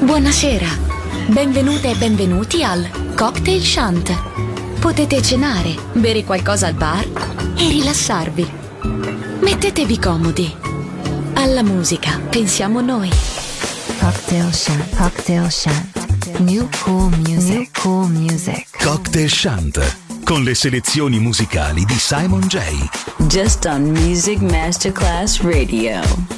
Buonasera, benvenute e benvenuti al Cocktail Shant. Potete cenare, bere qualcosa al bar e rilassarvi. Mettetevi comodi. Alla musica pensiamo noi. Cocktail Shant. Cocktail Shant. New cool music. New cool music. Cocktail Shant con le selezioni musicali di Simon J. Just on Music Masterclass Radio.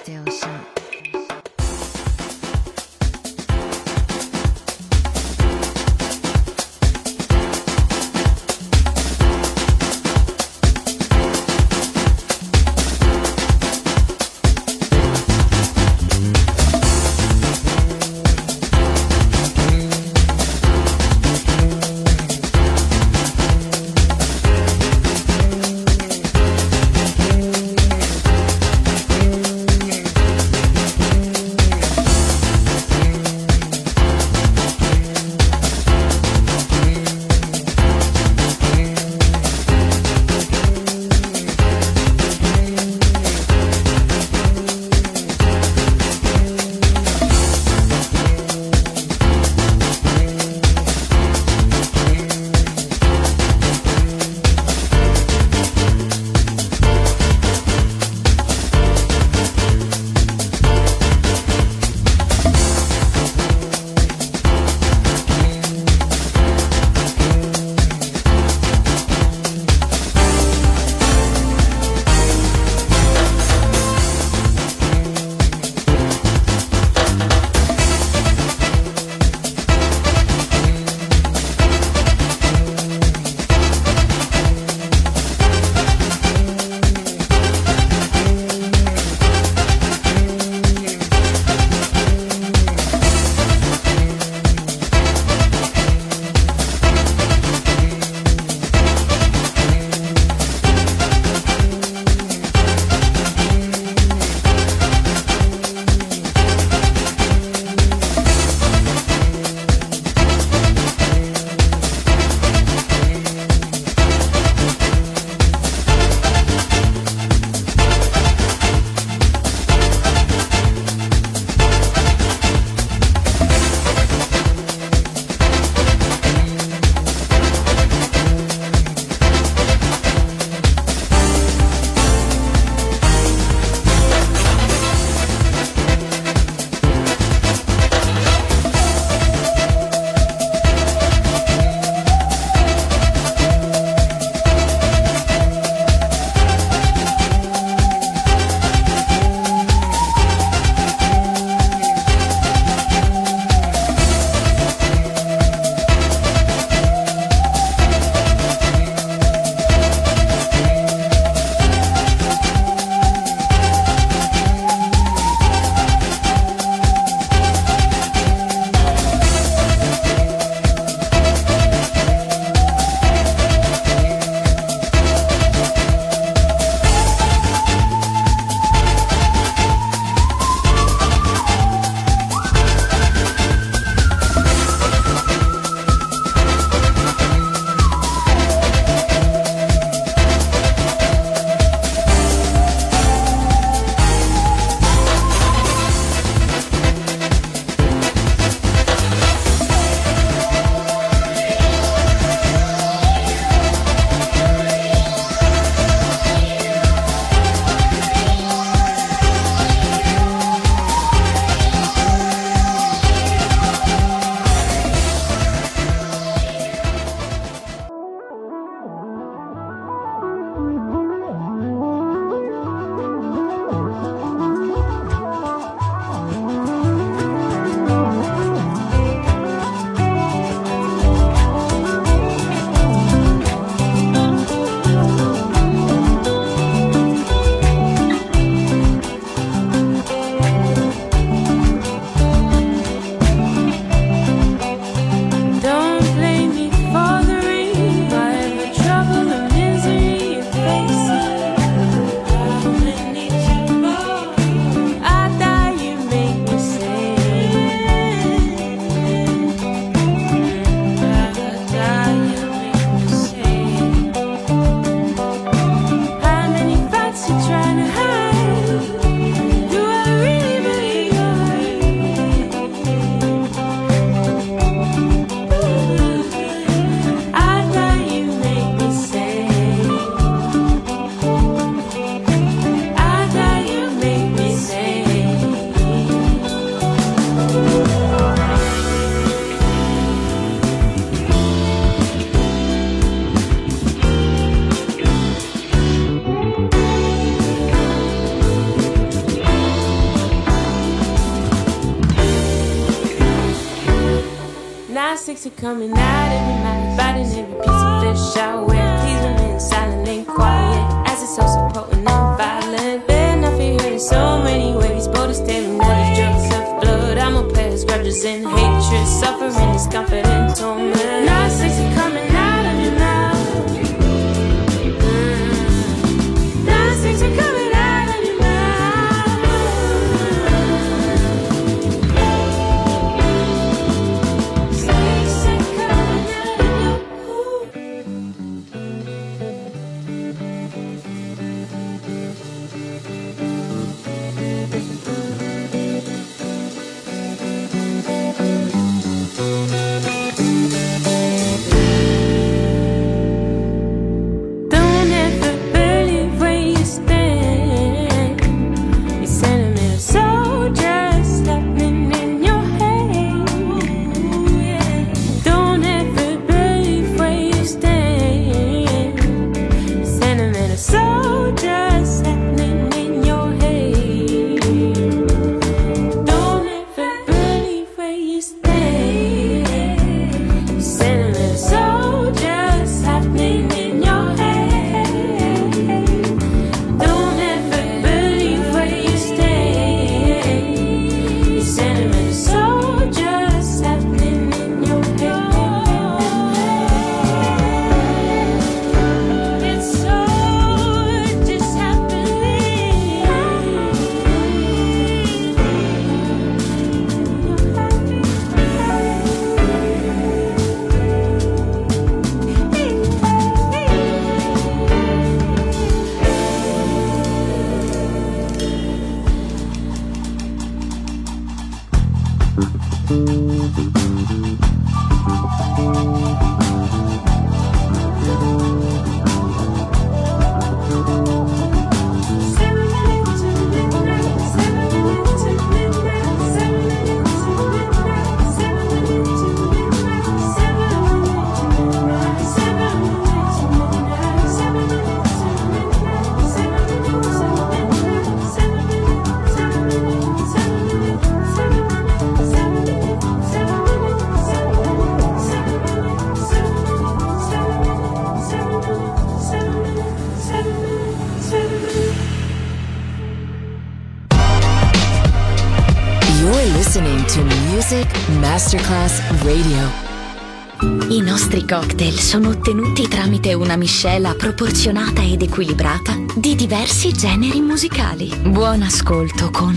Masterclass Radio. I nostri cocktail sono ottenuti tramite una miscela proporzionata ed equilibrata di diversi generi musicali. Buon ascolto con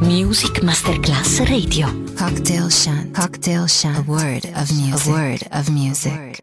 Music Masterclass Radio. Cocktail Shant. Cocktail Shant. A word of music. A word of music.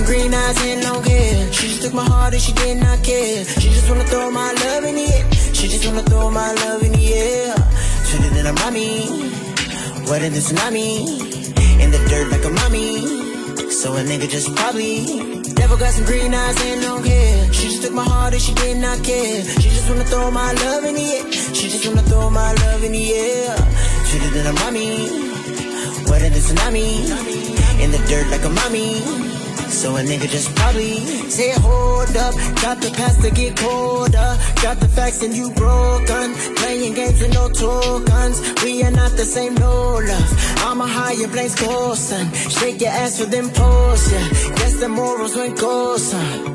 Green eyes and don't. She just took my heart and she did not care. She just wanna throw my love in the air. She just wanna throw my love in the air. Sweeter than a mommy, wetter than tsunami. In the dirt like a mommy. So a nigga just probably never got some green eyes and don't care. She just took my heart and she did not care. She just wanna throw my love in the air. She just wanna throw my love in the air. Sweeter than a mommy, wetter than tsunami. In the dirt like a mommy. So a nigga just probably say, hold up. Got the past to get colder. Got the facts and you broken. Playing games with no tokens. We are not the same, no love. I'm a higher score, son. Shake your ass for them yeah. Guess the morals went son.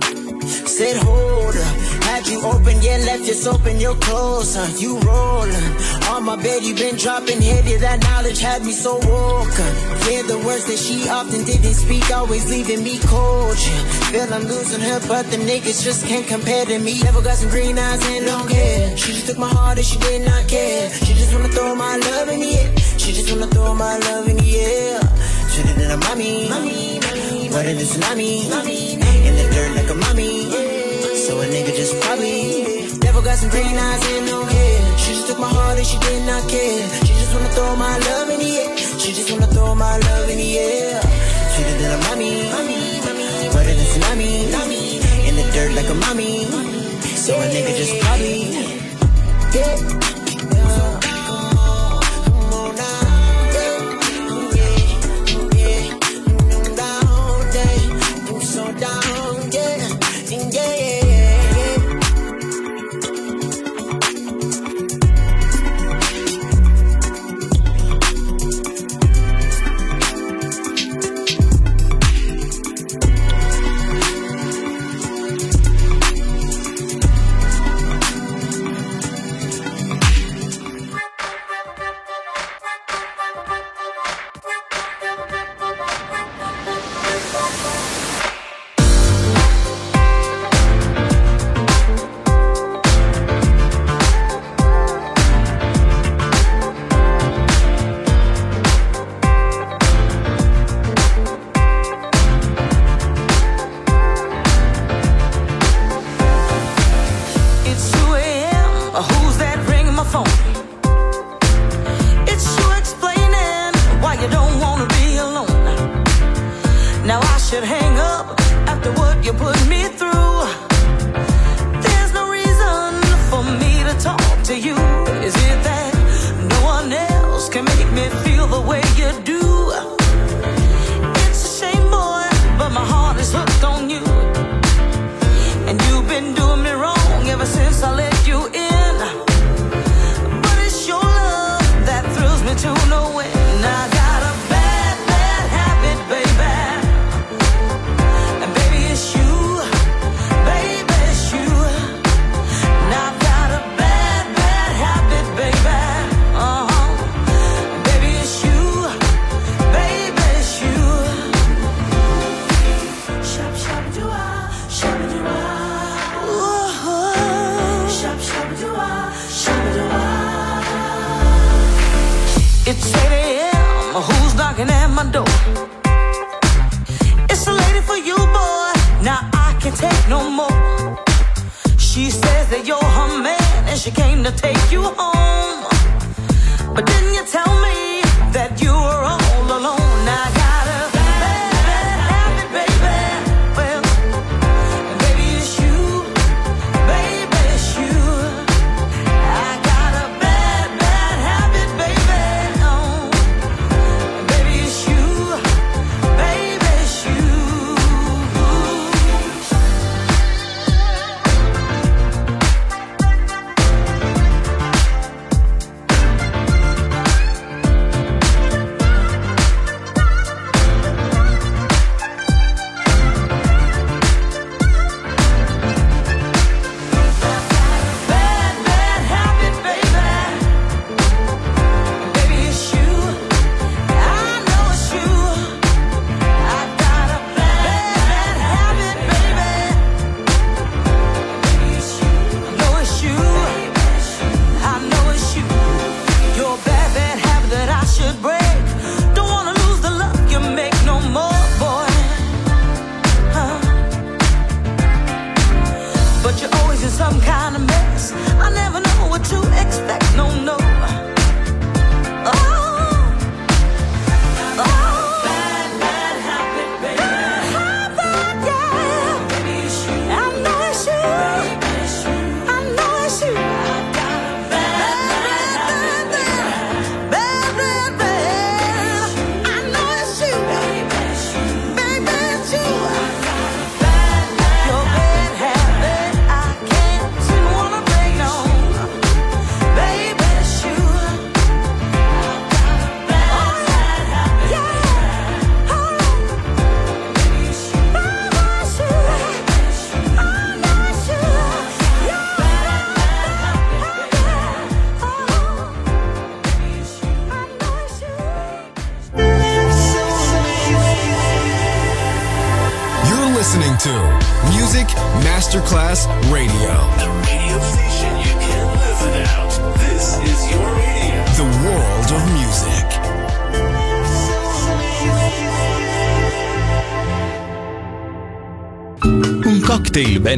Said, hold up. Had you open, yeah, left your soap in your clothes, huh? You rolling. On my bed, you been dropping heavy. That knowledge had me so woken. Yeah, the words that she often didn't speak, always leaving me cold, yeah. Feel I'm losing her, but the niggas just can't compare to me. Never got some green eyes and long hair. She just took my heart and she did not care. She just wanna throw my love in the air. She just wanna throw my love in the air. Shoulda done a mommy, mommy, mommy. Wetter than tsunami, mommy, in the dirt like a mommy. Just probably never got some green eyes and no hair. She just took my heart and she did not care. She just wanna throw my love in the air. She just wanna throw my love in the air.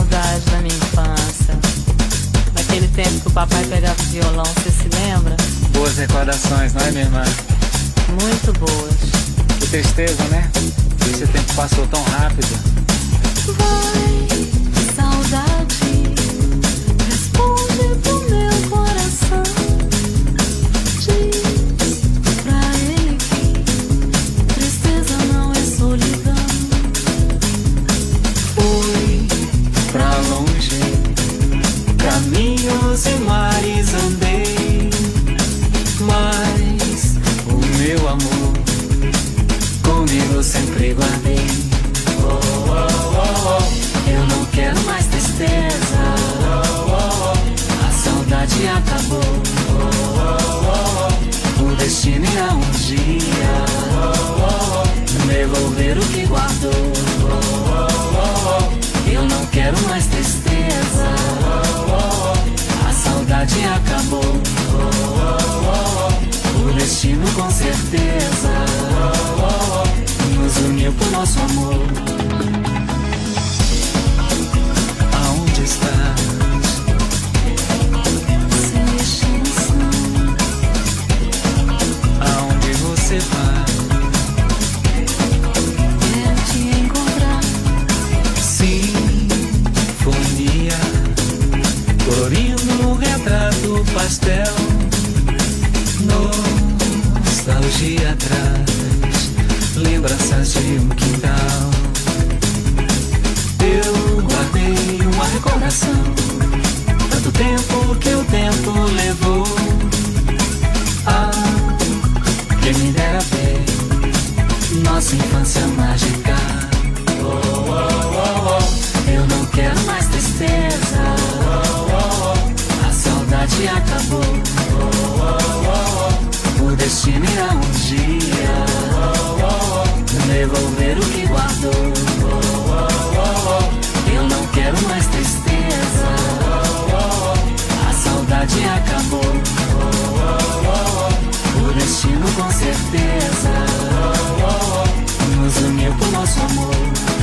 saudade da minha infância. Daquele tempo que o papai pegava o violão, você se lembra? Boas recordações, não é, minha irmã? Muito boas. Que tristeza, né? Esse tempo passou tão rápido. Vai, saudade, responde pro meu coração. Caminhos e mares andei, mas o meu amor comigo sempre guardei. Oh, oh, oh, oh. Eu não quero mais tristeza. Oh, oh, oh. A saudade acabou. Oh, oh, oh. O destino irá um dia oh, devolver o que guardou. Eu não quero mais tristeza. Saudade acabou. Oh, oh, oh, oh. O destino com certeza oh, oh. nos uniu por nosso amor. Pastel. Nostalgia traz Lembranças de um quintal. Eu guardei uma recordação Tanto tempo que o tempo levou. Ah, quem me dera ver Nossa infância mágica acabou. Oh, oh, oh, o destino irá um dia devolver o que guardou. Eu não quero mais tristeza. A saudade acabou. O destino com certeza nos uniu com nosso amor.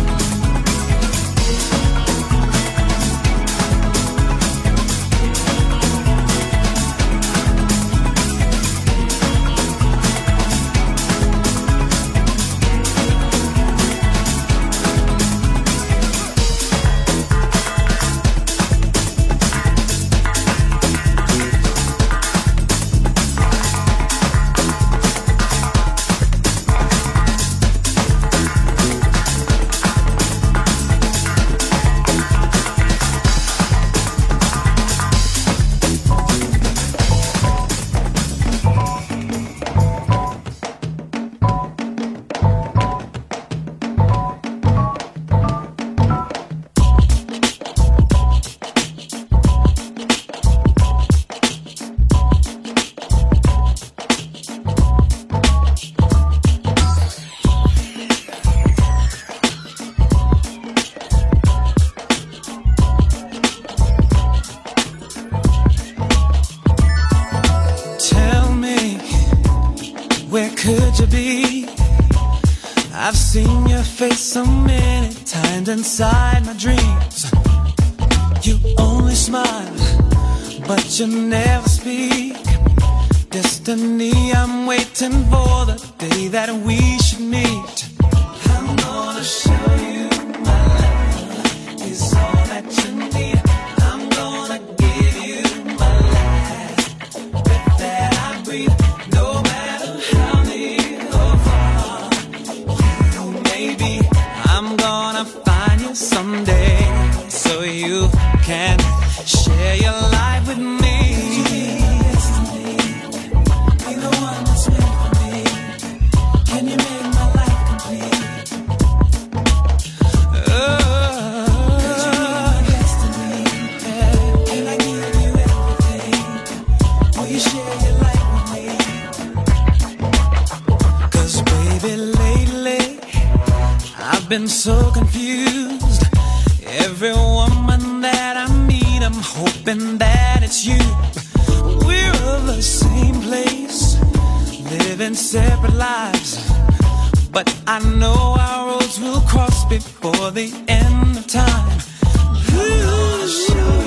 Inside my dreams. You only smile, but you never I know our roads will cross before the end of time. Ooh,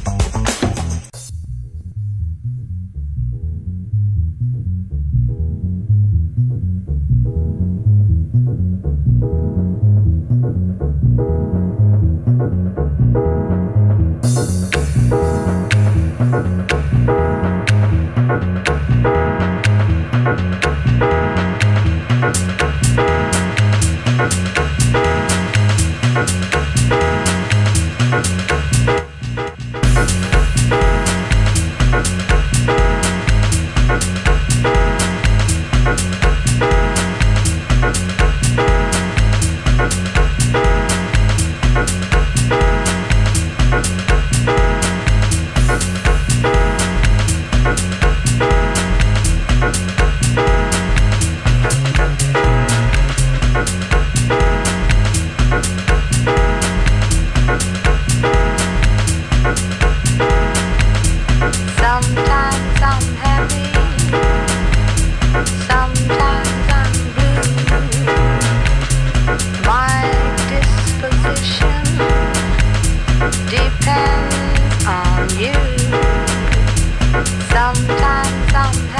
上班，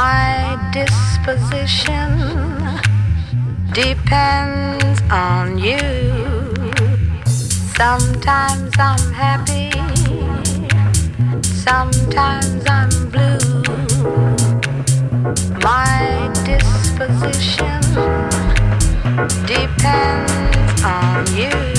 My disposition depends on you. Sometimes I'm happy, sometimes I'm blue. My disposition depends on you.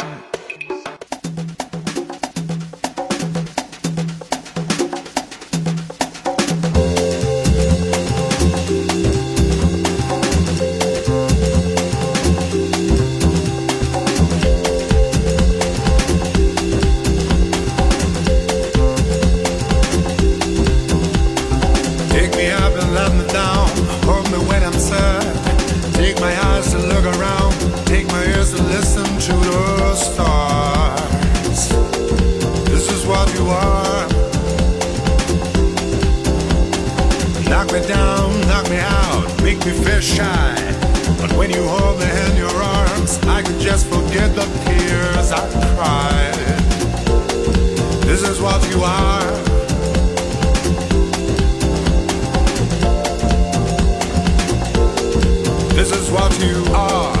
fish shy. But when you hold me in your arms, I could just forget the tears I cried. This is what you are. This is what you are.